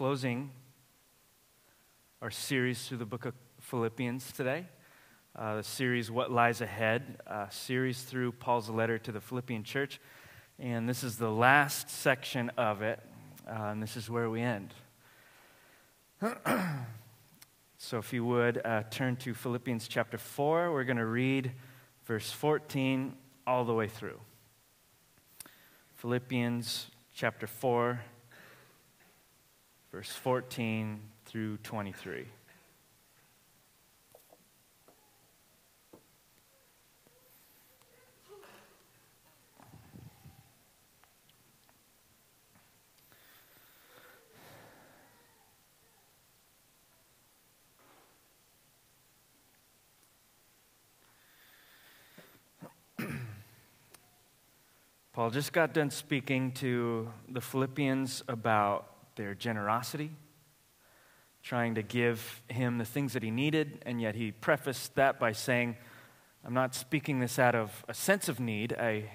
closing our series through the book of Philippians today. Uh, the series, What Lies Ahead, uh, series through Paul's letter to the Philippian church. And this is the last section of it, uh, and this is where we end. so, if you would uh, turn to Philippians chapter 4, we're going to read verse 14 all the way through. Philippians chapter 4, verse 14 through 23. Paul just got done speaking to the Philippians about their generosity, trying to give him the things that he needed, and yet he prefaced that by saying, I'm not speaking this out of a sense of need. I,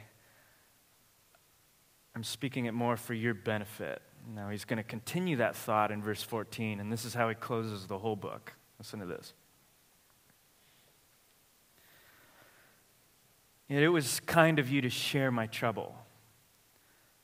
I'm speaking it more for your benefit. Now he's going to continue that thought in verse 14, and this is how he closes the whole book. Listen to this. Yet it was kind of you to share my trouble.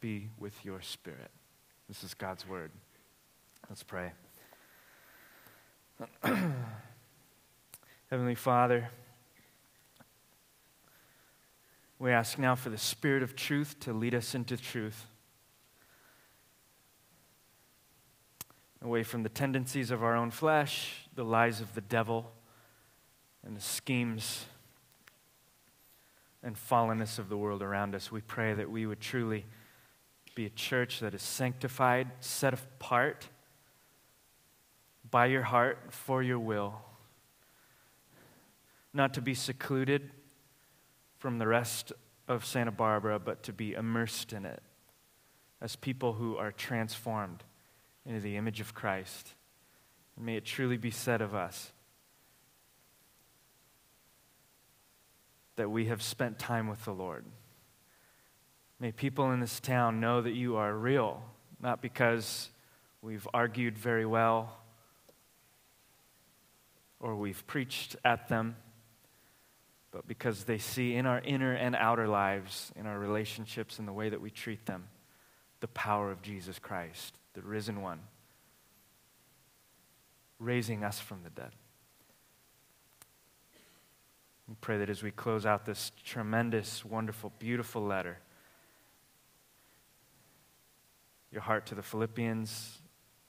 be with your spirit. This is God's word. Let's pray. Heavenly Father, we ask now for the Spirit of truth to lead us into truth. Away from the tendencies of our own flesh, the lies of the devil and the schemes and fallenness of the world around us. We pray that we would truly be a church that is sanctified, set apart by your heart for your will, not to be secluded from the rest of Santa Barbara, but to be immersed in it as people who are transformed into the image of Christ. And may it truly be said of us that we have spent time with the Lord. May people in this town know that you are real, not because we've argued very well or we've preached at them, but because they see in our inner and outer lives, in our relationships, in the way that we treat them, the power of Jesus Christ, the risen one, raising us from the dead. We pray that as we close out this tremendous, wonderful, beautiful letter, your heart to the Philippians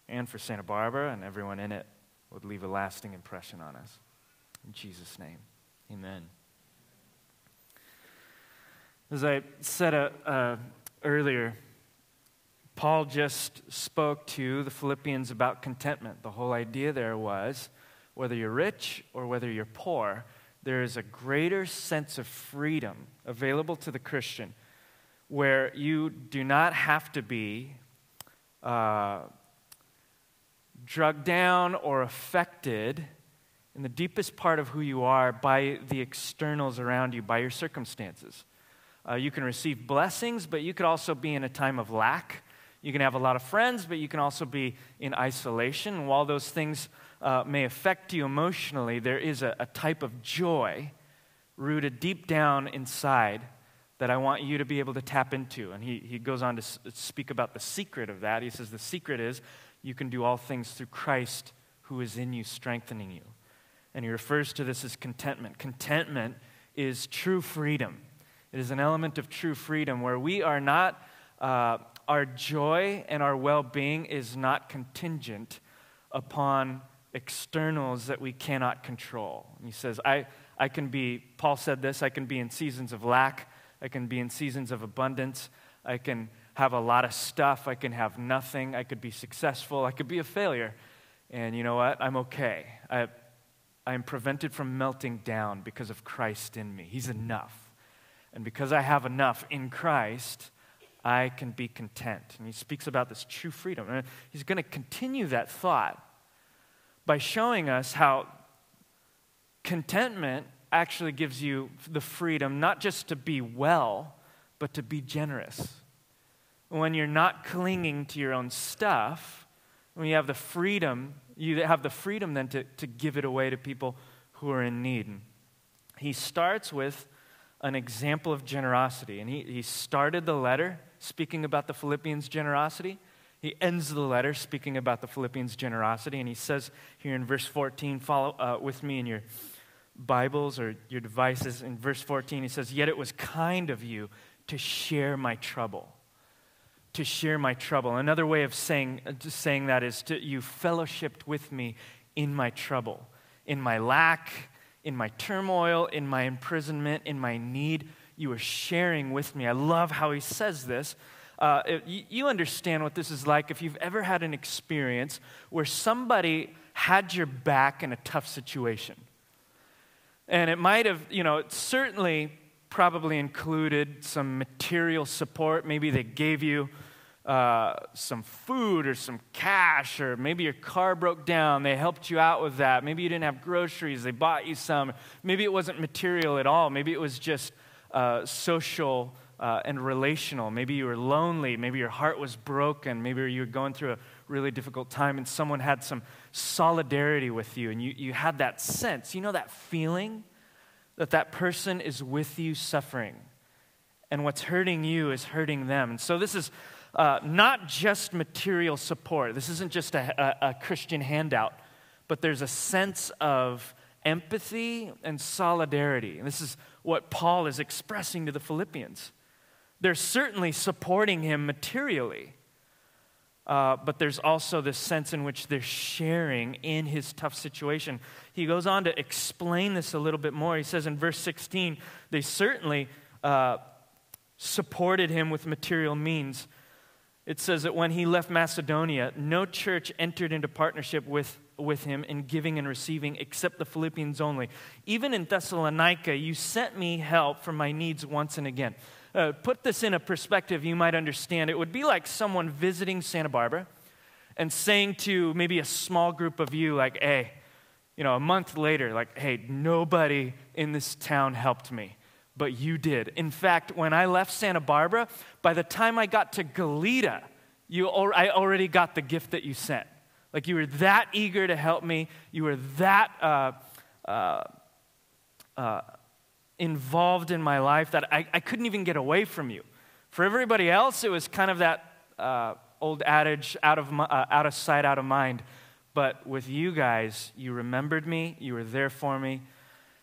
and for Santa Barbara and everyone in it would leave a lasting impression on us. In Jesus' name, amen. As I said uh, uh, earlier, Paul just spoke to the Philippians about contentment. The whole idea there was whether you're rich or whether you're poor, there is a greater sense of freedom available to the Christian where you do not have to be uh, drugged down or affected in the deepest part of who you are by the externals around you, by your circumstances. Uh, you can receive blessings, but you could also be in a time of lack. You can have a lot of friends, but you can also be in isolation. And while those things uh, may affect you emotionally, there is a, a type of joy rooted deep down inside that I want you to be able to tap into. And he, he goes on to speak about the secret of that. He says the secret is you can do all things through Christ who is in you, strengthening you. And he refers to this as contentment. Contentment is true freedom. It is an element of true freedom where we are not, uh, our joy and our well being is not contingent upon externals that we cannot control. And he says, I, I can be, Paul said this, I can be in seasons of lack, I can be in seasons of abundance, I can have a lot of stuff, I can have nothing, I could be successful, I could be a failure. And you know what? I'm okay. I, I am prevented from melting down because of Christ in me. He's enough. And because I have enough in Christ, I can be content. And he speaks about this true freedom. And he's going to continue that thought by showing us how contentment actually gives you the freedom not just to be well, but to be generous. When you're not clinging to your own stuff, when you have the freedom, you have the freedom then to, to give it away to people who are in need. He starts with an example of generosity. And he, he started the letter speaking about the Philippians' generosity. He ends the letter speaking about the Philippians' generosity. And he says here in verse 14, follow uh, with me in your Bibles or your devices. In verse 14, he says, Yet it was kind of you to share my trouble. To share my trouble. Another way of saying, saying that is to you fellowshipped with me in my trouble, in my lack, in my turmoil, in my imprisonment, in my need. You were sharing with me. I love how he says this. Uh, you, you understand what this is like if you've ever had an experience where somebody had your back in a tough situation. And it might have, you know, certainly probably included some material support. Maybe they gave you uh, some food or some cash, or maybe your car broke down. They helped you out with that. Maybe you didn't have groceries. They bought you some. Maybe it wasn't material at all. Maybe it was just uh, social uh, and relational. Maybe you were lonely. Maybe your heart was broken. Maybe you were going through a really difficult time and someone had some solidarity with you and you, you had that sense. You know that feeling that that person is with you suffering and what's hurting you is hurting them. And so this is uh, not just material support. This isn't just a, a, a Christian handout, but there's a sense of empathy and solidarity. And this is what Paul is expressing to the Philippians. They're certainly supporting him materially, uh, but there's also this sense in which they're sharing in his tough situation. He goes on to explain this a little bit more. He says in verse 16, they certainly uh, supported him with material means it says that when he left Macedonia, no church entered into partnership with, with him in giving and receiving except the Philippians only. Even in Thessalonica, you sent me help for my needs once and again. Uh, put this in a perspective you might understand. It would be like someone visiting Santa Barbara and saying to maybe a small group of you, like, hey, you know, a month later, like, hey, nobody in this town helped me but you did. In fact, when I left Santa Barbara, by the time I got to Goleta, you, I already got the gift that you sent. Like you were that eager to help me, you were that uh, uh, uh, involved in my life that I, I, couldn't even get away from you. For everybody else, it was kind of that uh, old adage out of, uh, out of sight, out of mind. But with you guys, you remembered me, you were there for me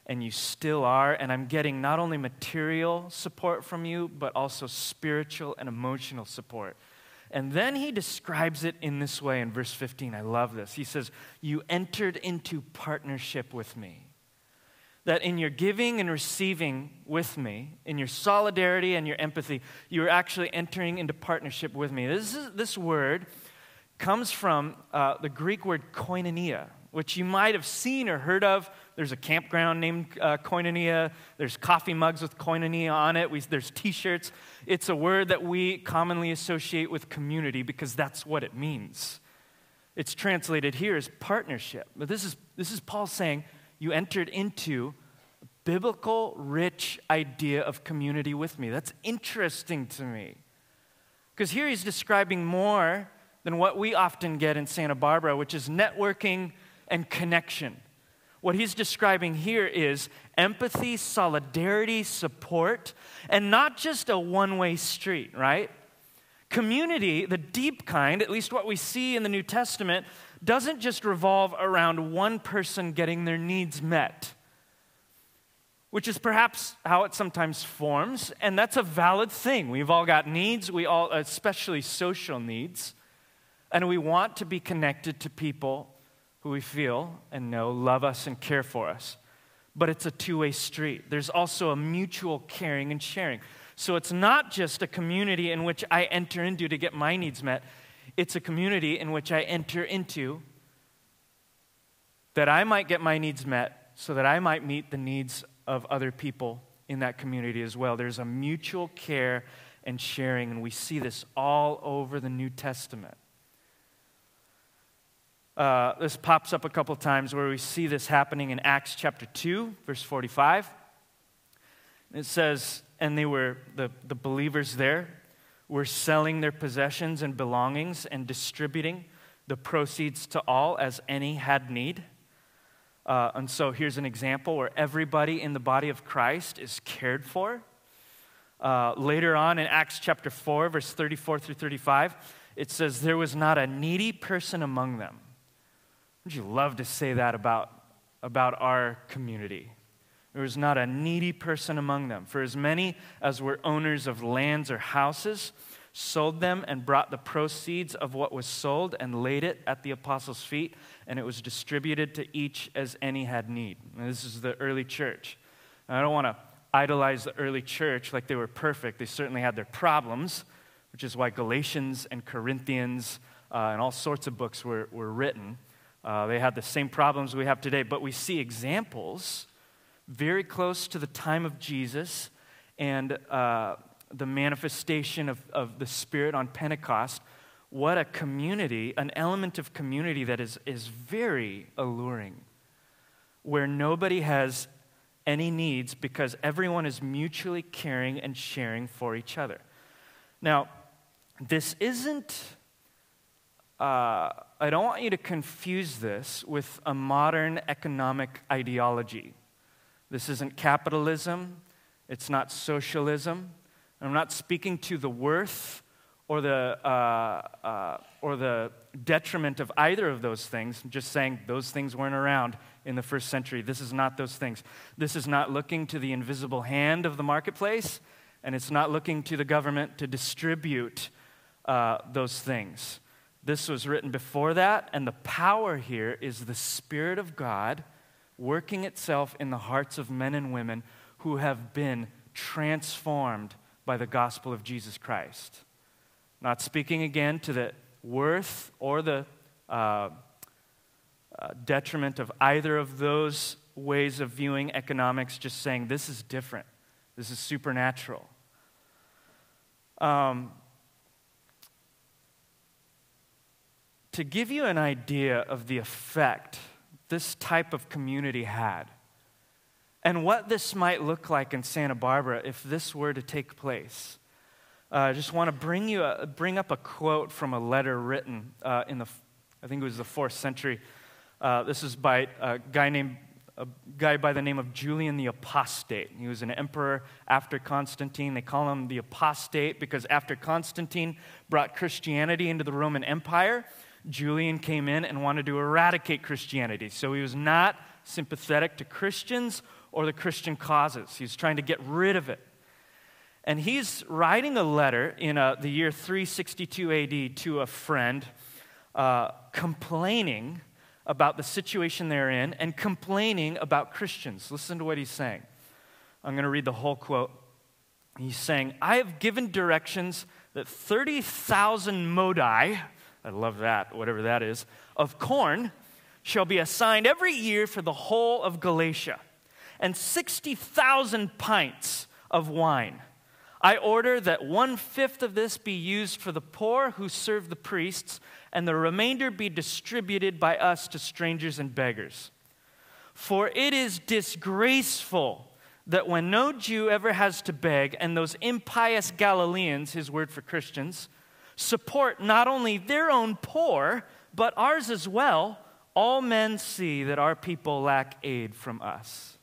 and you still are. And I'm getting not only material support from you, but also spiritual and emotional support. And then he describes it in this way in verse 15. I love this. He says, You entered into partnership with me. That in your giving and receiving with me, in your solidarity and your empathy, you're actually entering into partnership with me. This, is, this word comes from uh, the Greek word koinonia, which you might have seen or heard of there's a campground named uh, Koinonia. There's coffee mugs with Koinonia on it. We, there's t shirts. It's a word that we commonly associate with community because that's what it means. It's translated here as partnership. But this is, this is Paul saying you entered into a biblical, rich idea of community with me. That's interesting to me. Because here he's describing more than what we often get in Santa Barbara, which is networking and connection. What he's describing here is empathy, solidarity, support, and not just a one way street, right? Community, the deep kind, at least what we see in the New Testament, doesn't just revolve around one person getting their needs met, which is perhaps how it sometimes forms, and that's a valid thing. We've all got needs, we all, especially social needs, and we want to be connected to people who we feel and know love us and care for us. But it's a two way street. There's also a mutual caring and sharing. So it's not just a community in which I enter into to get my needs met, it's a community in which I enter into that I might get my needs met so that I might meet the needs of other people in that community as well. There's a mutual care and sharing, and we see this all over the New Testament. Uh, this pops up a couple times where we see this happening in Acts chapter 2, verse 45. It says, and they were, the, the believers there were selling their possessions and belongings and distributing the proceeds to all as any had need. Uh, and so here's an example where everybody in the body of Christ is cared for. Uh, later on in Acts chapter 4, verse 34 through 35, it says, There was not a needy person among them. Would you love to say that about, about our community? There was not a needy person among them. For as many as were owners of lands or houses sold them and brought the proceeds of what was sold and laid it at the apostles' feet, and it was distributed to each as any had need. And this is the early church. I don't want to idolize the early church like they were perfect. They certainly had their problems, which is why Galatians and Corinthians uh, and all sorts of books were, were written. Uh, they had the same problems we have today, but we see examples very close to the time of Jesus and uh, the manifestation of, of the Spirit on Pentecost. What a community, an element of community that is, is very alluring, where nobody has any needs because everyone is mutually caring and sharing for each other. Now, this isn't, uh, I don't want you to confuse this with a modern economic ideology. This isn't capitalism, it's not socialism. I'm not speaking to the worth or the, uh, uh, or the detriment of either of those things. I'm just saying those things weren't around in the first century. This is not those things. This is not looking to the invisible hand of the marketplace, and it's not looking to the government to distribute uh, those things. This was written before that, and the power here is the Spirit of God working itself in the hearts of men and women who have been transformed by the gospel of Jesus Christ. Not speaking again to the worth or the uh, uh, detriment of either of those ways of viewing economics, just saying this is different, this is supernatural. Um, to give you an idea of the effect this type of community had. And what this might look like in Santa Barbara if this were to take place. Uh, I just want to bring, you a, bring up a quote from a letter written uh, in the, I think it was the fourth century. Uh, this is by a guy named a guy by the name of Julian the Apostate. He was an emperor after Constantine. They call him the Apostate because after Constantine brought Christianity into the Roman Empire, Julian came in and wanted to eradicate Christianity. So he was not sympathetic to Christians or the Christian causes. He was trying to get rid of it. And he's writing a letter in uh, the year 362 AD to a friend, uh, complaining about the situation they're in and complaining about Christians. Listen to what he's saying. I'm going to read the whole quote. He's saying, I have given directions that 30,000 modi, I love that, whatever that is, of corn shall be assigned every year for the whole of Galatia, and 60,000 pints of wine. I order that one fifth of this be used for the poor who serve the priests, and the remainder be distributed by us to strangers and beggars. For it is disgraceful that when no Jew ever has to beg, and those impious Galileans, his word for Christians, support not only their own poor, but ours as well, all men see that our people lack aid from us.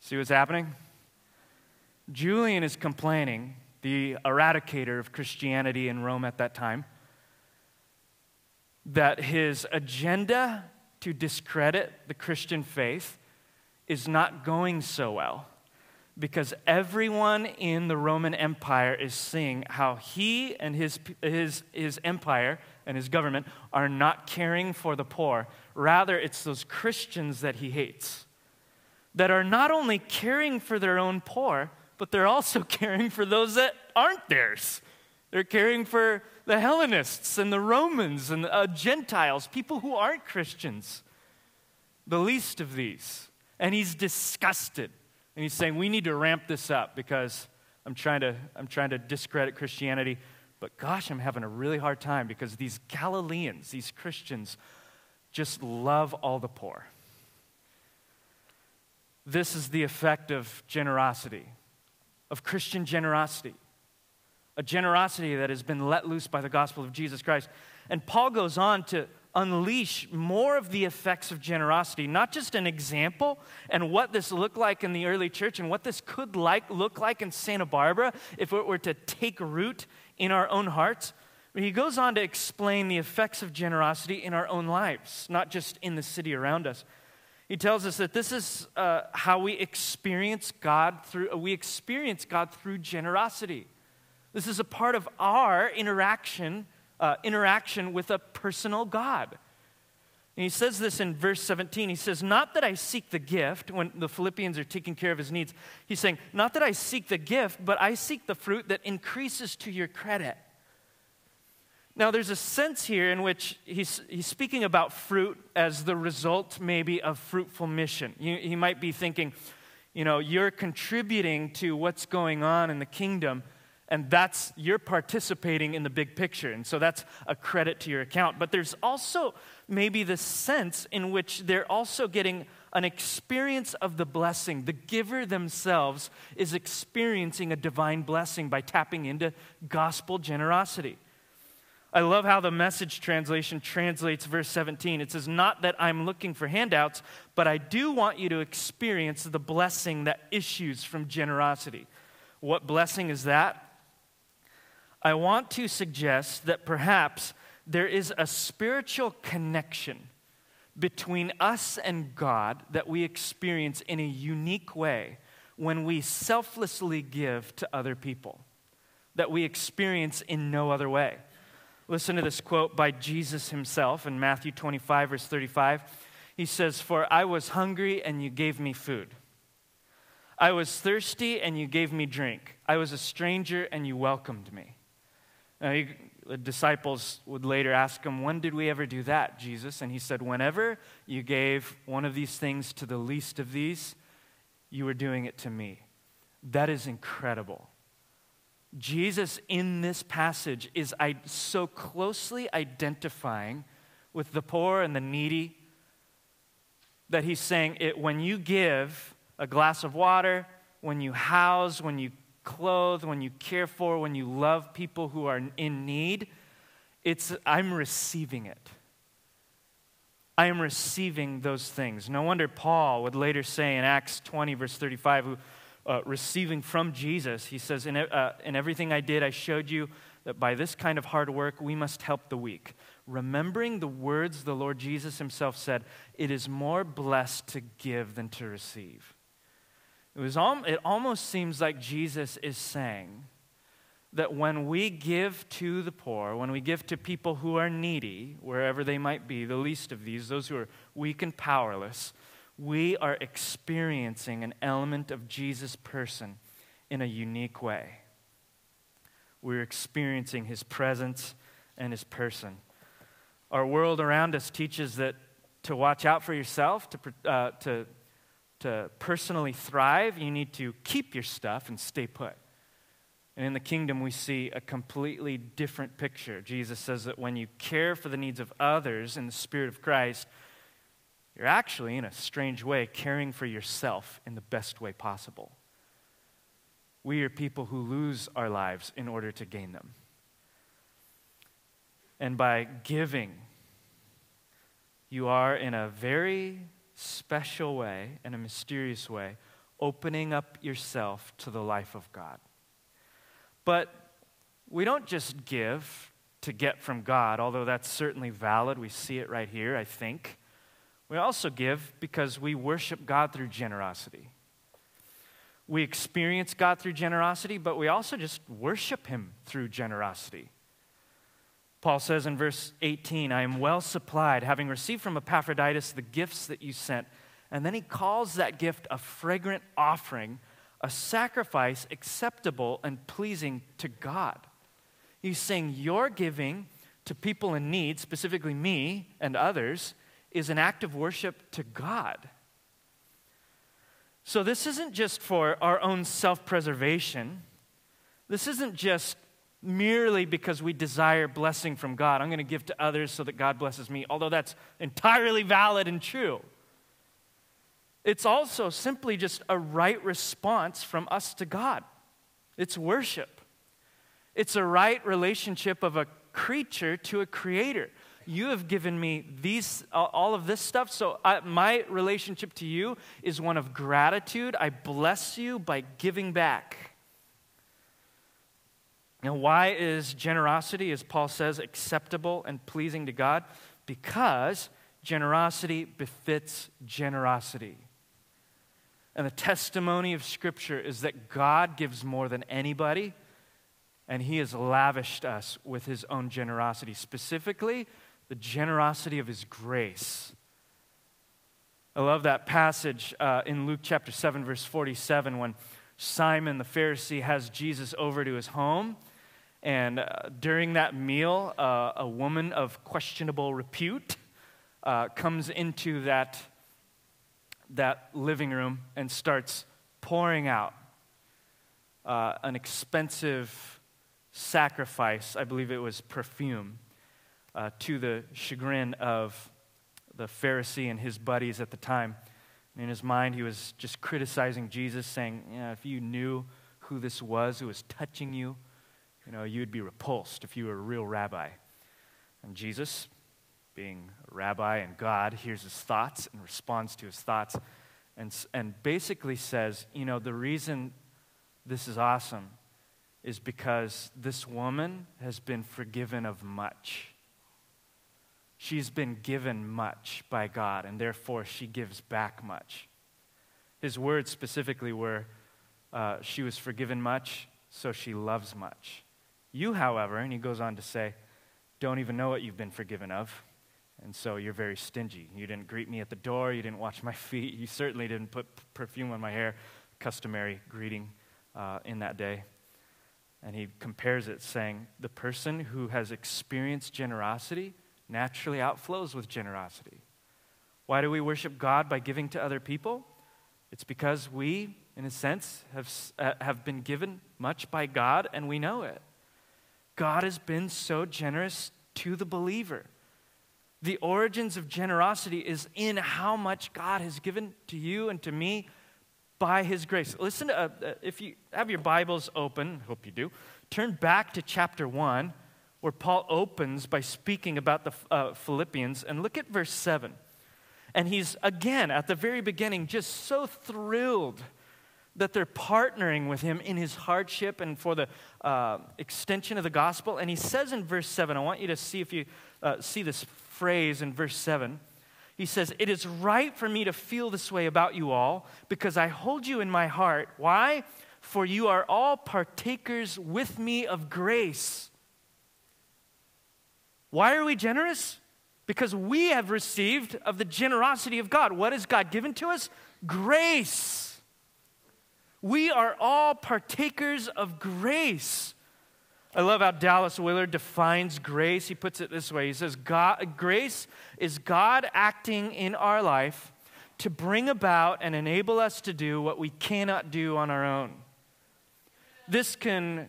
See what's happening? Julian is complaining, the eradicator of Christianity in Rome at that time, that his agenda to discredit the Christian faith is not going so well because everyone in the Roman Empire is seeing how he and his, his, his empire and his government are not caring for the poor. Rather, it's those Christians that he hates that are not only caring for their own poor, but they're also caring for those that aren't theirs. They're caring for the Hellenists and the Romans and uh, Gentiles, people who aren't Christians, the least of these. And he's disgusted. And he's saying, we need to ramp this up because I'm trying to, I'm trying to discredit Christianity. But gosh, I'm having a really hard time because these Galileans, these Christians, just love all the poor. This is the effect of generosity, of Christian generosity, a generosity that has been let loose by the gospel of Jesus Christ. And Paul goes on to unleash more of the effects of generosity, not just an example and what this looked like in the early church and what this could like, look like in Santa Barbara if it were to take root in our own hearts. But he goes on to explain the effects of generosity in our own lives, not just in the city around us. He tells us that this is uh, how we experience God through, we experience God through generosity. This is a part of our interaction, uh, interaction with a personal God. And he says this in verse 17. He says, Not that I seek the gift, when the Philippians are taking care of his needs. He's saying, Not that I seek the gift, but I seek the fruit that increases to your credit. Now, there's a sense here in which he's, he's speaking about fruit as the result, maybe, of fruitful mission. You, he might be thinking, you know, you're contributing to what's going on in the kingdom, and that's, you're participating in the big picture. And so that's a credit to your account. But there's also maybe the sense in which they're also getting an experience of the blessing. The giver themselves is experiencing a divine blessing by tapping into gospel generosity. I love how the message translation translates verse 17. It says, Not that I'm looking for handouts, but I do want you to experience the blessing that issues from generosity. What blessing is that? I want to suggest that perhaps there is a spiritual connection between us and God that we experience in a unique way when we selflessly give to other people, that we experience in no other way. Listen to this quote by Jesus himself in Matthew 25, verse 35. He says, For I was hungry and you gave me food. I was thirsty and you gave me drink. I was a stranger and you welcomed me. Now, he, the disciples would later ask him, When did we ever do that, Jesus? And he said, Whenever you gave one of these things to the least of these, you were doing it to me. That is incredible. Jesus in this passage is so closely identifying with the poor and the needy that he's saying it, when you give a glass of water, when you house, when you clothe, when you care for, when you love people who are in need, it's I'm receiving it. I am receiving those things. No wonder Paul would later say in Acts 20, verse 35, who uh, receiving from Jesus, he says, in, uh, in everything I did, I showed you that by this kind of hard work, we must help the weak. Remembering the words the Lord Jesus himself said, it is more blessed to give than to receive. It, was al- it almost seems like Jesus is saying that when we give to the poor, when we give to people who are needy, wherever they might be, the least of these, those who are weak and powerless, we are experiencing an element of Jesus' person in a unique way. We're experiencing his presence and his person. Our world around us teaches that to watch out for yourself, to, uh, to, to personally thrive, you need to keep your stuff and stay put. And in the kingdom, we see a completely different picture. Jesus says that when you care for the needs of others in the Spirit of Christ, you're actually, in a strange way, caring for yourself in the best way possible. We are people who lose our lives in order to gain them. And by giving, you are, in a very special way, in a mysterious way, opening up yourself to the life of God. But we don't just give to get from God, although that's certainly valid. We see it right here, I think. We also give because we worship God through generosity. We experience God through generosity, but we also just worship Him through generosity. Paul says in verse 18, I am well supplied, having received from Epaphroditus the gifts that you sent. And then he calls that gift a fragrant offering, a sacrifice acceptable and pleasing to God. He's saying, Your giving to people in need, specifically me and others, is an act of worship to God. So, this isn't just for our own self preservation. This isn't just merely because we desire blessing from God. I'm going to give to others so that God blesses me, although that's entirely valid and true. It's also simply just a right response from us to God. It's worship. It's a right relationship of a creature to a creator you have given me these all of this stuff so I, my relationship to you is one of gratitude i bless you by giving back now why is generosity as paul says acceptable and pleasing to god because generosity befits generosity and the testimony of scripture is that god gives more than anybody and he has lavished us with his own generosity specifically the generosity of his grace. I love that passage uh, in Luke chapter 7, verse 47, when Simon the Pharisee has Jesus over to his home. And uh, during that meal, uh, a woman of questionable repute uh, comes into that, that living room and starts pouring out uh, an expensive sacrifice. I believe it was perfume uh, to the chagrin of the Pharisee and his buddies at the time. in his mind, he was just criticizing Jesus, saying, yeah, if you knew who this was who was touching you, you know, you'd be repulsed if you were a real rabbi. And Jesus, being a rabbi and God, hears his thoughts and responds to his thoughts and, and basically says, you know, the reason this is awesome is because this woman has been forgiven of much. She's been given much by God, and therefore she gives back much. His words specifically were uh, she was forgiven much, so she loves much. You, however, and he goes on to say, don't even know what you've been forgiven of, and so you're very stingy. You didn't greet me at the door, you didn't wash my feet, you certainly didn't put perfume on my hair, customary greeting uh, in that day. And he compares it, saying, The person who has experienced generosity naturally outflows with generosity. Why do we worship God by giving to other people? It's because we, in a sense, have, uh, have been given much by God and we know it. God has been so generous to the believer. The origins of generosity is in how much God has given to you and to me by His grace. Listen to, uh, uh if you have your Bibles open, I hope you do, turn back to chapter 1 where Paul opens by speaking about the uh, Philippians. And look at verse 7. And he's, again, at the very beginning, just so thrilled that they're partnering with him in his hardship and for the uh, extension of the gospel. And he says in verse 7, I want you to see if you uh, see this phrase in verse 7. He says, It is right for me to feel this way about you all because I hold you in my heart. Why? For you are all partakers with me of grace. Why are we generous? Because we have received of the generosity of God. What has God given to us? Grace. We are all partakers of grace. I love how Dallas Willard defines grace. He puts it this way He says, God, Grace is God acting in our life to bring about and enable us to do what we cannot do on our own. This can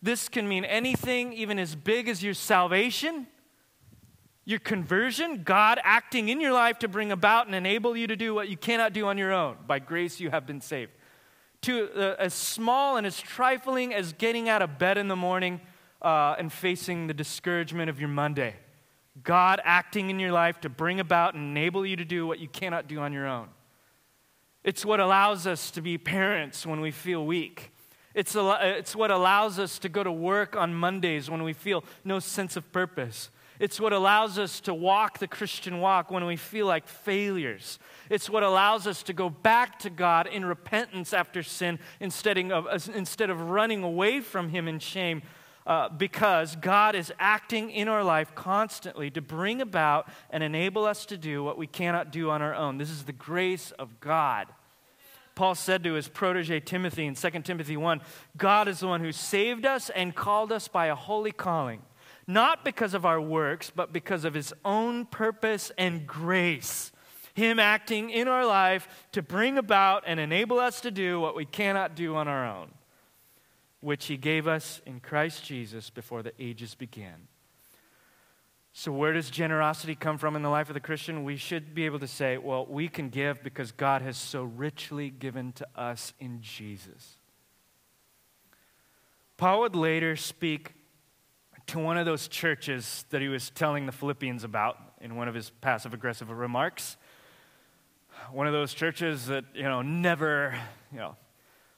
this can mean anything, even as big as your salvation, your conversion, God acting in your life to bring about and enable you to do what you cannot do on your own. By grace, you have been saved. To uh, as small and as trifling as getting out of bed in the morning uh, and facing the discouragement of your Monday. God acting in your life to bring about and enable you to do what you cannot do on your own. It's what allows us to be parents when we feel weak. It's, it's what allows us to go to work on Mondays when we feel no sense of purpose. It's what allows us to walk the Christian walk when we feel like failures. It's what allows us to go back to God in repentance after sin instead of, instead of running away from Him in shame. Uh, because God is acting in our life constantly to bring about and enable us to do what we cannot do on our own. This is the grace of God. Paul said to his protege Timothy in 2 Timothy 1 God is the one who saved us and called us by a holy calling not because of our works, but because of his own purpose and grace. Him acting in our life to bring about and enable us to do what we cannot do on our own, which he gave us in Christ Jesus before the ages began. So, where does generosity come from in the life of the Christian? We should be able to say, well, we can give because God has so richly given to us in Jesus. Paul would later speak to one of those churches that he was telling the Philippians about in one of his passive aggressive remarks. One of those churches that, you know, never, you know,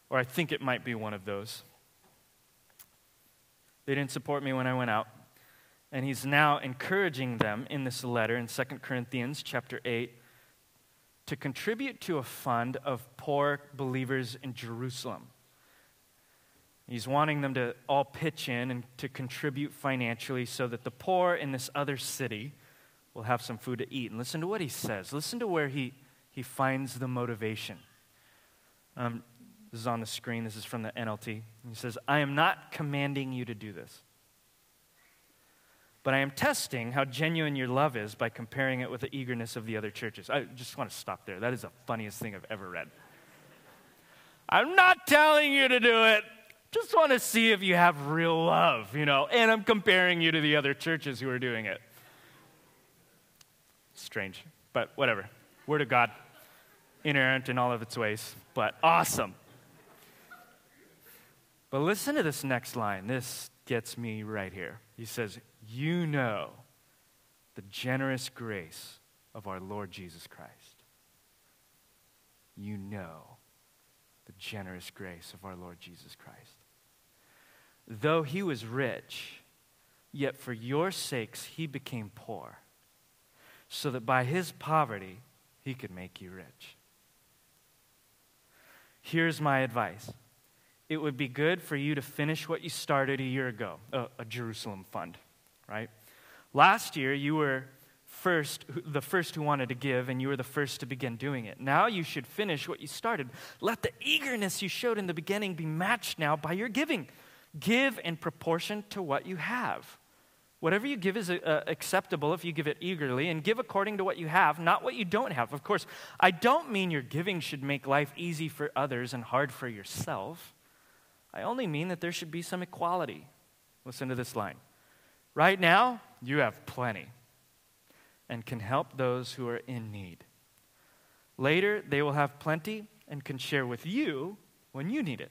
or I think it might be one of those. They didn't support me when I went out. And he's now encouraging them in this letter in 2 Corinthians chapter 8 to contribute to a fund of poor believers in Jerusalem. He's wanting them to all pitch in and to contribute financially so that the poor in this other city will have some food to eat. And listen to what he says. Listen to where he, he finds the motivation. Um, this is on the screen. This is from the NLT. He says, I am not commanding you to do this, but I am testing how genuine your love is by comparing it with the eagerness of the other churches. I just want to stop there. That is the funniest thing I've ever read. I'm not telling you to do it. Just want to see if you have real love, you know. And I'm comparing you to the other churches who are doing it. Strange, but whatever. Word of God, inerrant in all of its ways, but awesome. But listen to this next line. This gets me right here. He says, You know the generous grace of our Lord Jesus Christ. You know the generous grace of our Lord Jesus Christ. Though he was rich, yet for your sakes he became poor, so that by his poverty he could make you rich. Here's my advice it would be good for you to finish what you started a year ago a, a Jerusalem fund, right? Last year, you were first, the first who wanted to give, and you were the first to begin doing it. Now you should finish what you started. Let the eagerness you showed in the beginning be matched now by your giving. Give in proportion to what you have. Whatever you give is uh, acceptable if you give it eagerly, and give according to what you have, not what you don't have. Of course, I don't mean your giving should make life easy for others and hard for yourself. I only mean that there should be some equality. Listen to this line. Right now, you have plenty and can help those who are in need. Later, they will have plenty and can share with you when you need it.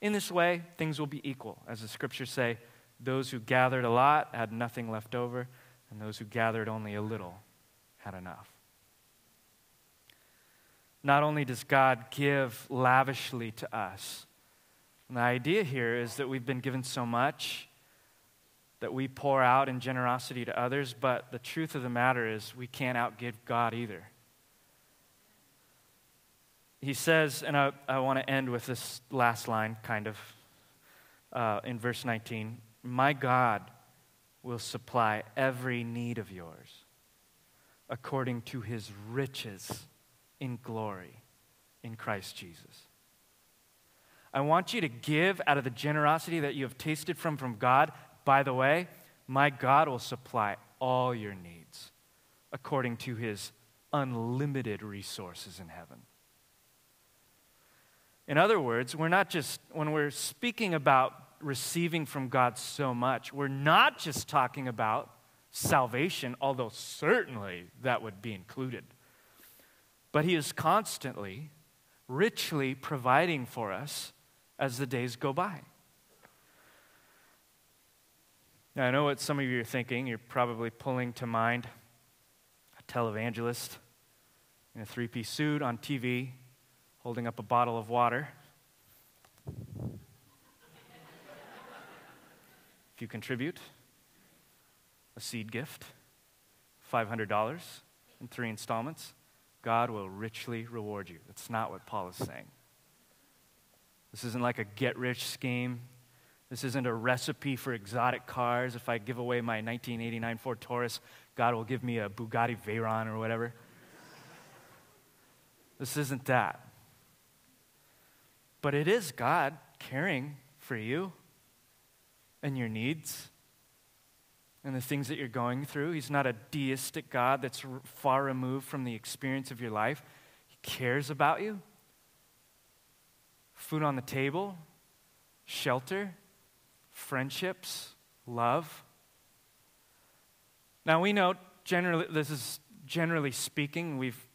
In this way, things will be equal. As the scriptures say, those who gathered a lot had nothing left over, and those who gathered only a little had enough. Not only does God give lavishly to us, the idea here is that we've been given so much that we pour out in generosity to others, but the truth of the matter is we can't outgive God either he says, and I, I want to end with this last line, kind of, uh, in verse 19 My God will supply every need of yours according to his riches in glory in Christ Jesus. I want you to give out of the generosity that you have tasted from from God. By the way, my God will supply all your needs according to his unlimited resources in heaven. In other words, we're not just, when we're speaking about receiving from God so much, we're not just talking about salvation, although certainly that would be included. But He is constantly, richly providing for us as the days go by. Now, I know what some of you are thinking. You're probably pulling to mind a televangelist in a three piece suit on TV, holding up a bottle of water. if you contribute a seed gift, $500 in three installments, God will richly reward you. That's not what Paul is saying. This isn't like a get rich scheme. This isn't a recipe for exotic cars. If I give away my 1989 Ford Taurus, God will give me a Bugatti Veyron or whatever. This isn't that. But it is God caring for you and your needs and the things that you're going through. He's not a deistic God that's far removed from the experience of your life. He cares about you. Food on the table, shelter, friendships, love. Now we know generally this is generally speaking, we've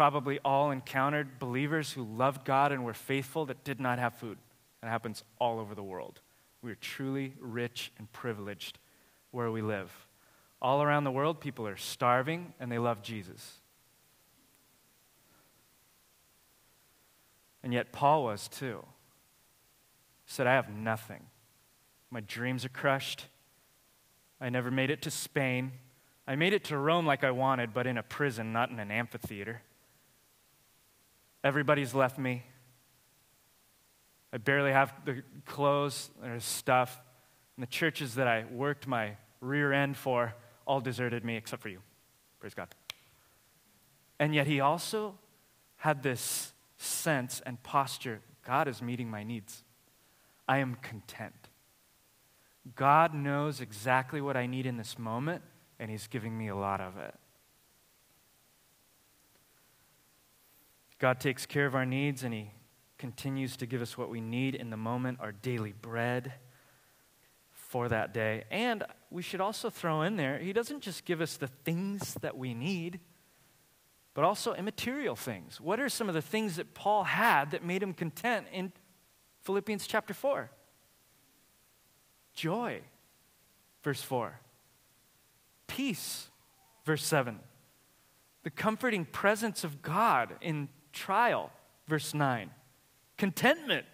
probably all encountered believers who loved God and were faithful that did not have food. It happens all over the world. We are truly rich and privileged where we live. All around the world, people are starving and they love Jesus. And yet, Paul was too. He said, I have nothing. My dreams are crushed. I never made it to Spain. I made it to Rome like I wanted, but in a prison, not in an amphitheater. Everybody's left me. I barely have the clothes or stuff. And the churches that I worked my rear end for all deserted me except for you. Praise God. And yet he also had this sense and posture God is meeting my needs. I am content. God knows exactly what I need in this moment, and He's giving me a lot of it. God takes care of our needs, and He continues to give us what we need in the moment, our daily bread for that day. And we should also throw in there, He doesn't just give us the things that we need, but also immaterial things. What are some of the things that Paul had that made him content in Philippians chapter 4? Joy, verse 4. Peace, verse 7. The comforting presence of God in trial, verse 9 contentment,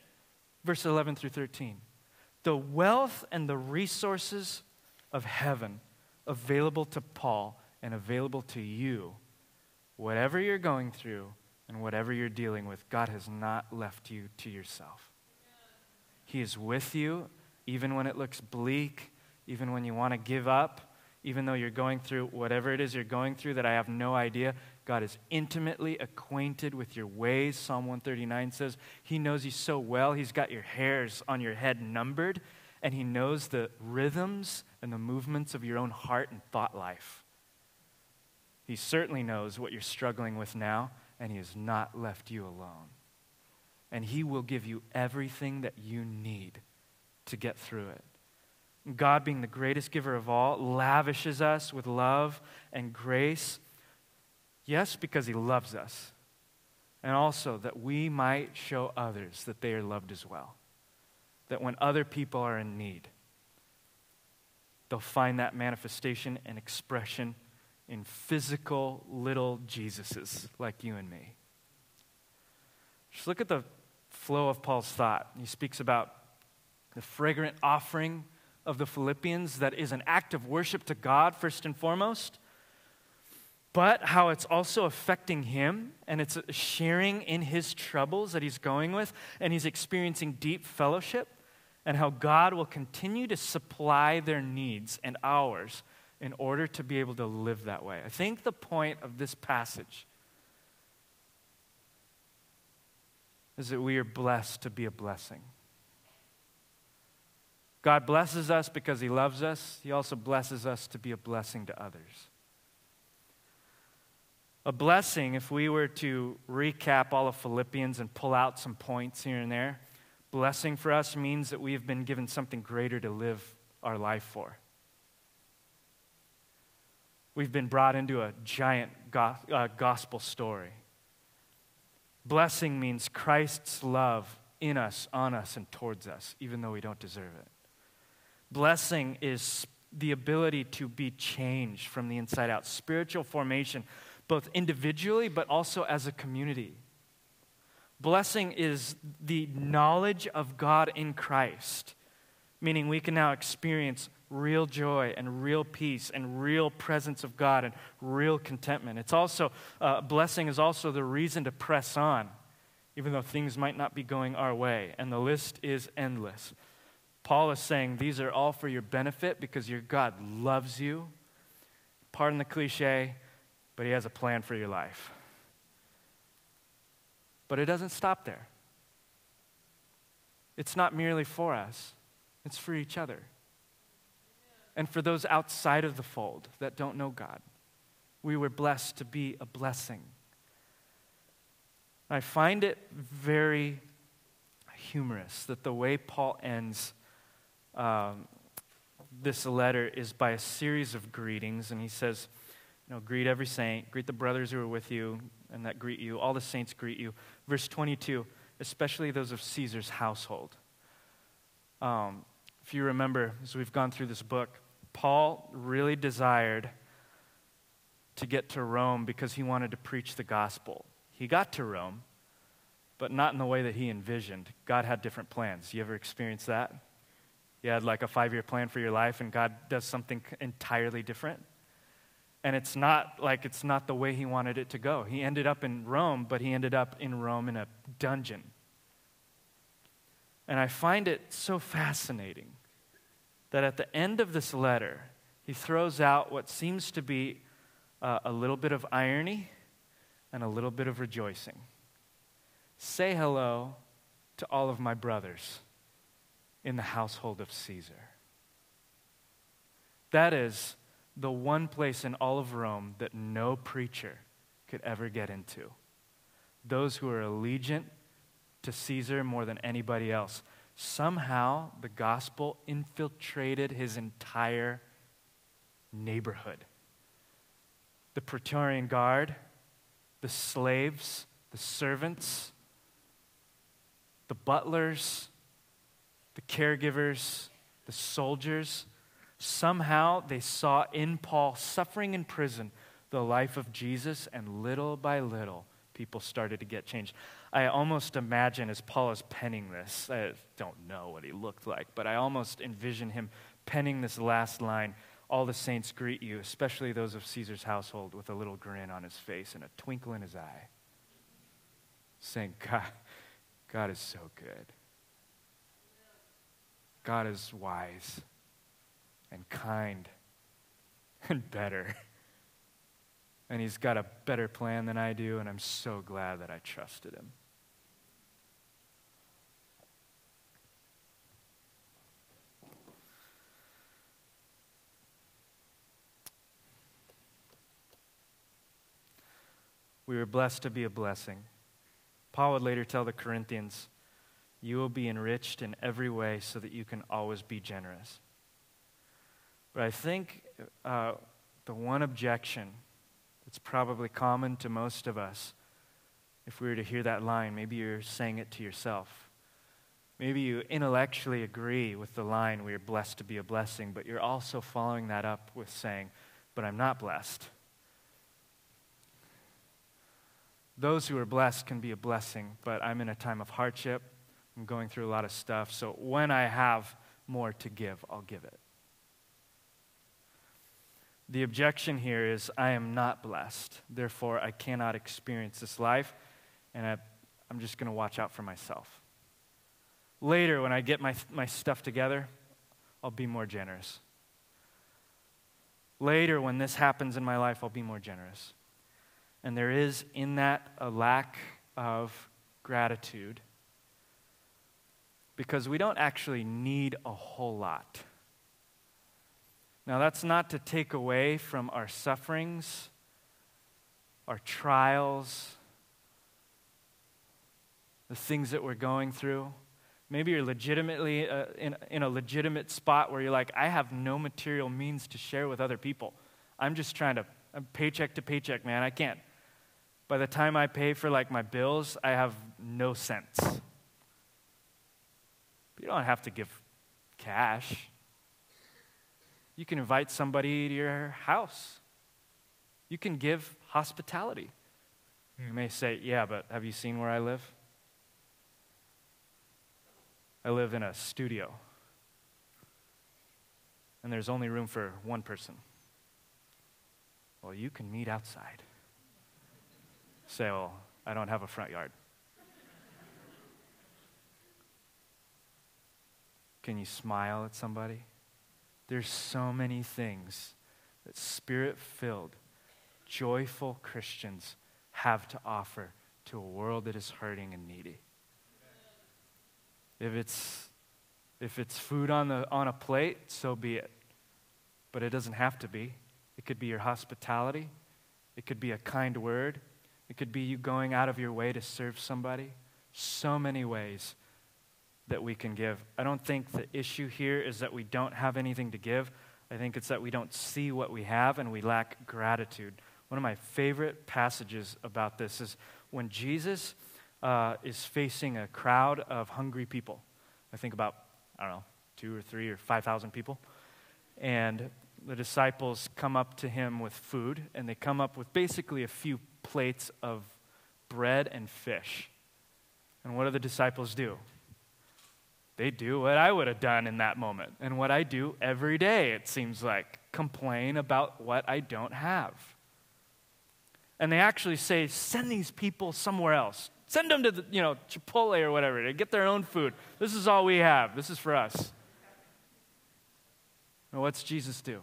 verse 11 through 13. The wealth and the resources of heaven available to Paul and available to you. Whatever you're going through and whatever you're dealing with, God has not left you to yourself. He is with you even when it looks bleak, even when you want to give up, even though you're going through whatever it is you're going through that I have no idea. God is intimately acquainted with your ways. Psalm 139 says he knows you so well. He's got your hairs on your head numbered, and he knows the rhythms and the movements of your own heart and thought life. He certainly knows what you're struggling with now, and he has not left you alone. And he will give you everything that you need to get through it. God, being the greatest giver of all, lavishes us with love and grace Yes, because He loves us. And also that we might show others that they are loved as well. That when other people are in need, they'll find that manifestation and expression in physical little Jesuses like you and me. Just look at the flow of Paul's thought. He speaks about the fragrant offering of the Philippians that is an act of worship to God, first and foremost but how it's also affecting him and it's sharing in his troubles that he's going with, and he's experiencing deep fellowship, and how God will continue to supply their needs and ours in order to be able to live that way. I think the point of this passage is that we are blessed to be a blessing. God blesses us because he loves us, he also blesses us to be a blessing to others. A blessing, if we were to recap all of Philippians and pull out some points here and there, blessing for us means that we have been given something greater to live our life for. We've been brought into a giant go- uh, gospel story. Blessing means Christ's love in us, on us, and towards us, even though we don't deserve it. Blessing is the ability to be changed from the inside out, spiritual formation both individually but also as a community. Blessing is the knowledge of God in Christ, meaning we can now experience real joy and real peace and real presence of God and real contentment. It's also, uh, blessing is also the reason to press on, even though things might not be going our way. And the list is endless. Paul is saying these are all for your benefit because your God loves you. Pardon the cliche, but he has a plan for your life. But it doesn't stop there. It's not merely for us, it's for each other and for those outside of the fold that don't know God. We were blessed to be a blessing. I find it very humorous that the way Paul ends um, this letter is by a series of greetings, and he says, you know, greet every saint, greet the brothers who are with you and that greet you, all the saints greet you. Verse 22, especially those of Caesar's household. Um, if you remember, as we've gone through this book, Paul really desired to get to Rome because he wanted to preach the gospel. He got to Rome, but not in the way that he envisioned. God had different plans. You ever experienced that? You had like a five year plan for your life, and God does something entirely different. And it's not like it's not the way he wanted it to go. He ended up in Rome, but he ended up in Rome in a dungeon. And I find it so fascinating that at the end of this letter, he throws out what seems to be uh, a little bit of irony and a little bit of rejoicing. Say hello to all of my brothers in the household of Caesar. That is the one place in all of Rome that no preacher could ever get into. Those who are allegiant to Caesar more than anybody else somehow the gospel infiltrated his entire neighborhood. The Praetorian Guard, the slaves, the servants, the butlers, the caregivers, the soldiers, somehow they saw in Paul suffering in prison the life of Jesus, and little by little, people started to get changed. I almost imagine as Paul is penning this, I don't know what he looked like, but I almost envision him penning this last line All the saints greet you, especially those of Caesar's household, with a little grin on his face and a twinkle in his eye, saying, God, God is so good. God is wise and kind and better. And he's got a better plan than I do, and I'm so glad that I trusted him. We were blessed to be a blessing. Paul would later tell the Corinthians, You will be enriched in every way so that you can always be generous. But I think uh, the one objection that's probably common to most of us, if we were to hear that line, maybe you're saying it to yourself. Maybe you intellectually agree with the line, we are blessed to be a blessing, but you're also following that up with saying, but I'm not blessed. Those who are blessed can be a blessing, but I'm in a time of hardship. I'm going through a lot of stuff. So when I have more to give, I'll give it. The objection here is I am not blessed. Therefore, I cannot experience this life, and I, am just going to watch out for myself. Later, when I get my, my stuff together, I'll be more generous. Later, when this happens in my life, I'll be more generous. And there is in that a lack of gratitude because we don't actually need a whole lot. Now, that's not to take away from our sufferings, our trials, the things that we're going through. Maybe you're legitimately uh, in, in a legitimate spot where you're like, I have no material means to share with other people. I'm just trying to, I'm paycheck to paycheck, man. I can't. By the time I pay for like my bills, I have no cents. You don't have to give cash. You can invite somebody to your house You can give hospitality. You may say, Yeah, but have you seen where I live? I live in a studio, and there's only room for one person. Well, you can meet outside. Say, Well, I don't have a front yard. Can you smile at somebody? There's so many things that spirit filled, joyful Christians have to offer to a world that is hurting and needy. If it's, if it's food on, the, on a plate, so be it. But it doesn't have to be. It could be your hospitality, it could be a kind word, it could be you going out of your way to serve somebody. So many ways that we can give. I don't think the issue here is that we don't have anything to give. I think it's that we don't see what we have and we lack gratitude. One of my favorite passages about this is when Jesus uh, is facing a crowd of hungry people. I think about, I don't know, two or three or 5,000 people. And the disciples come up to him with food, and they come up with basically a few plates of bread and fish. And what do the disciples do? They do what I would have done in that moment and what I do every day, it seems like complain about what I don't have. And they actually say, send these people somewhere else. Send them to the, you know, Chipotle or whatever to get their own food. This is all we have. This is for us. And what's Jesus do?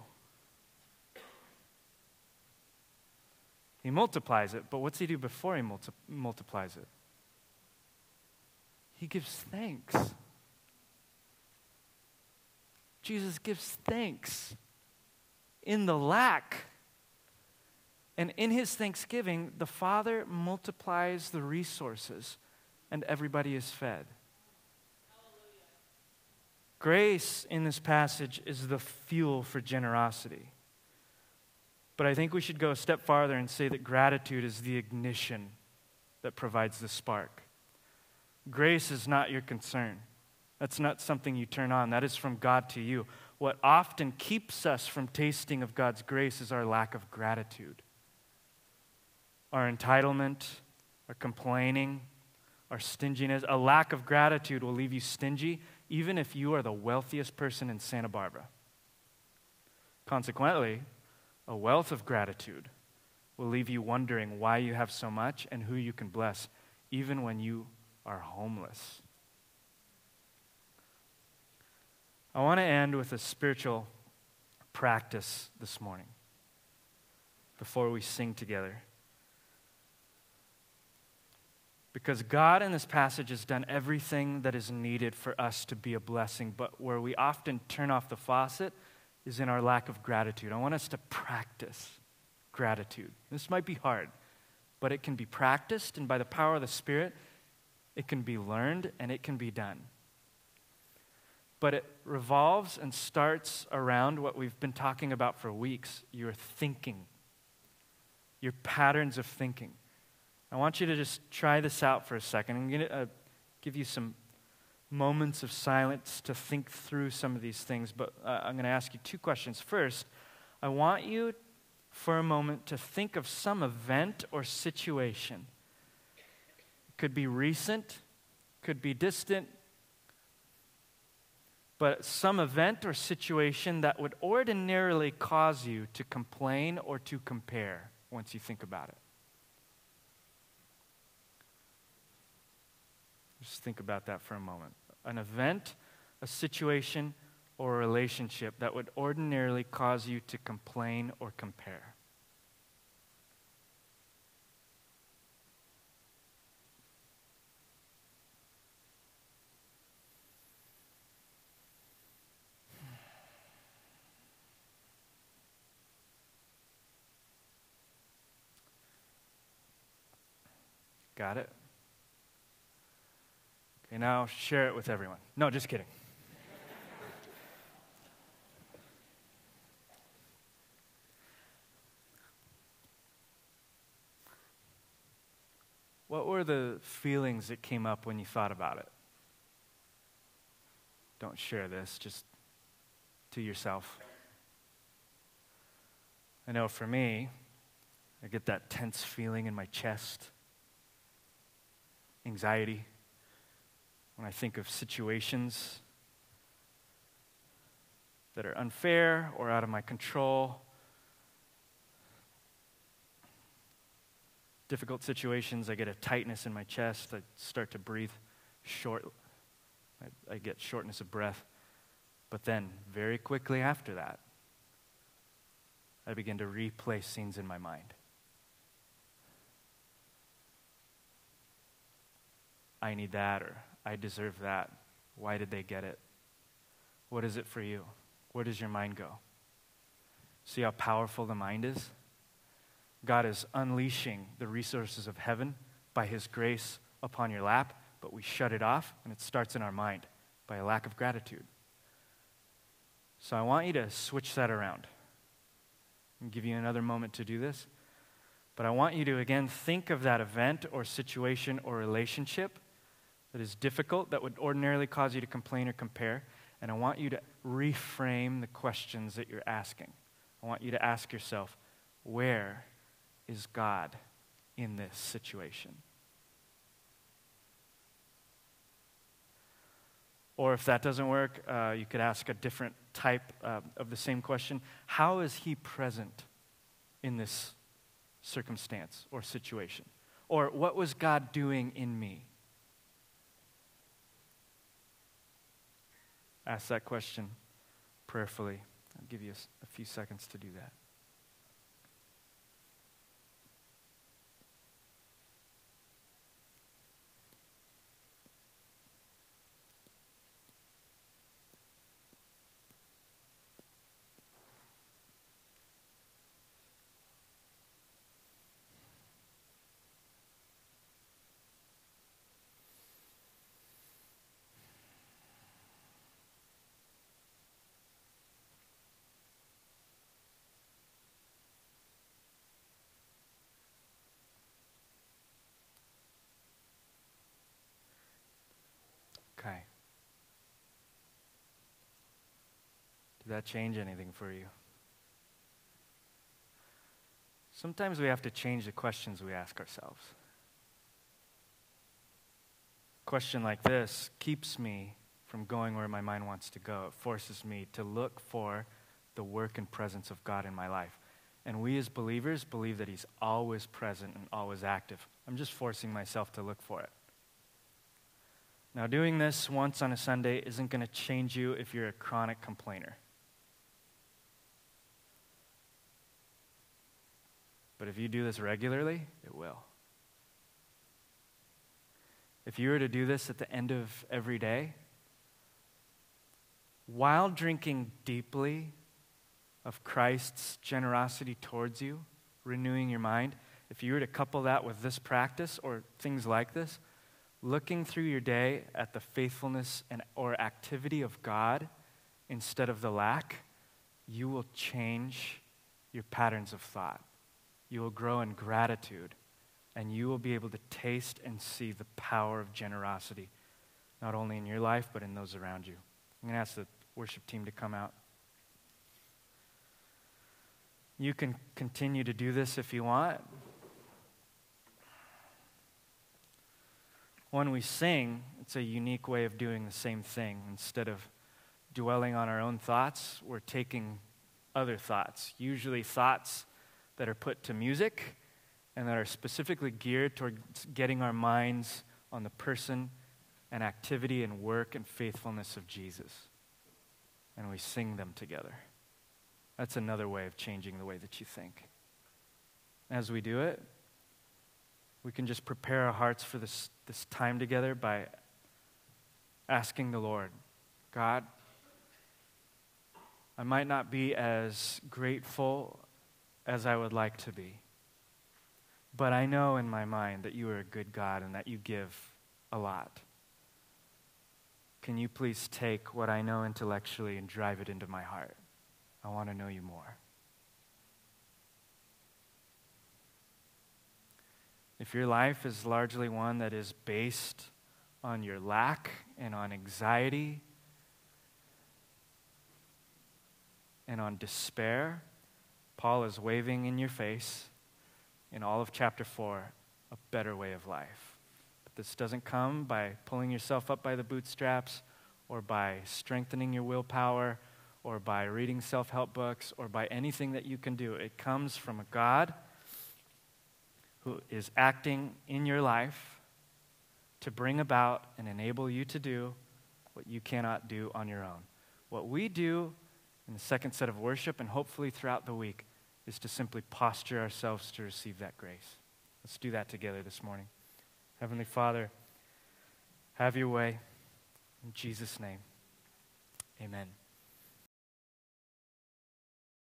He multiplies it, but what's he do before he multi- multiplies it? He gives thanks. Jesus gives thanks in the lack. And in his thanksgiving, the Father multiplies the resources and everybody is fed. Grace in this passage is the fuel for generosity. But I think we should go a step farther and say that gratitude is the ignition that provides the spark. Grace is not your concern. That's not something you turn on, that is from God to you. What often keeps us from tasting of God's grace is our lack of gratitude. Our entitlement, our complaining, our stinginess. A lack of gratitude will leave you stingy, even if you are the wealthiest person in Santa Barbara. Consequently, a wealth of gratitude will leave you wondering why you have so much and who you can bless, even when you are homeless. I want to end with a spiritual practice this morning before we sing together. Because God in this passage has done everything that is needed for us to be a blessing, but where we often turn off the faucet is in our lack of gratitude. I want us to practice gratitude. This might be hard, but it can be practiced, and by the power of the Spirit, it can be learned and it can be done but it revolves and starts around what we've been talking about for weeks your thinking, your patterns of thinking. I want you to just try this out for a second. I'm going to uh, give you some moments of silence to think through some of these things, but uh, I'm going to ask you two questions. First, I want you for a moment to think of some event or situation. It could be recent, could be distant, but some event or situation that would ordinarily cause you to complain or to compare once you think about it. Just think about that for a moment. An event, a situation, or a relationship that would ordinarily cause you to complain or compare. Got it? Okay, now share it with everyone. No, just kidding. what were the feelings that came up when you thought about it? Don't share this, just to yourself. I know for me, I get that tense feeling in my chest, anxiety. When I think of situations that are unfair or out of my control, difficult situations, I get a tightness in my chest. I start to breathe short. I, I get shortness of breath. But then, very quickly after that, I begin to replay scenes in my mind. I need that, or I deserve that. Why did they get it? What is it for you? Where does your mind go? See how powerful the mind is? God is unleashing the resources of heaven by His grace upon your lap, but we shut it off, and it starts in our mind by a lack of gratitude. So I want you to switch that around. I'll give you another moment to do this. But I want you to again think of that event or situation or relationship that is difficult, that would ordinarily cause you to complain or compare. And I want you to reframe the questions that you're asking. I want you to ask yourself, where is God in this situation? Or if that doesn't work, uh, you could ask a different type uh, of the same question How is He present in this circumstance or situation? Or what was God doing in me? Ask that question prayerfully. I'll give you a, a few seconds to do that. Okay. Did that change anything for you? Sometimes we have to change the questions we ask ourselves. A question like this keeps me from going where my mind wants to go. It forces me to look for the work and presence of God in my life. And we as believers believe that He's always present and always active. I'm just forcing myself to look for it. Now, doing this once on a Sunday isn't going to change you if you're a chronic complainer. But if you do this regularly, it will. If you were to do this at the end of every day, while drinking deeply of Christ's generosity towards you, renewing your mind, if you were to couple that with this practice or things like this, looking through your day at the faithfulness and or activity of God instead of the lack, you will change your patterns of thought. You will grow in gratitude, and you will be able to taste and see the power of generosity, not only in your life, but in those around you. I'm going to ask the worship team to come out. You can continue to do this if you want. when we sing, it's a unique way of doing the same thing. Instead of dwelling on our own thoughts, we're taking other thoughts, usually thoughts that are put to music and that are specifically geared towards getting our minds on the person and activity and work and faithfulness of Jesus. And we sing them together. That's another way of changing the way that you think. As we do it, we can just prepare our hearts for this, this time together by asking the Lord, God, I might not be as grateful as I would like to be, but I know in my mind that you are a good God and that you give a lot. Can you please take what I know intellectually and drive it into my heart? I want to know you more. If your life is largely one that is based on your lack and on anxiety and on despair, Paul is waving in your face in all of chapter 4 a better way of life. But this doesn't come by pulling yourself up by the bootstraps or by strengthening your willpower or by reading self help books or by anything that you can do. It comes from a God who is acting in your life to bring about and enable you to do what you cannot do on your own. What we do in the second set of worship and hopefully throughout the week is to simply posture ourselves to receive that grace. Let's do that together this morning. Heavenly Father, have your way. In Jesus' name, amen.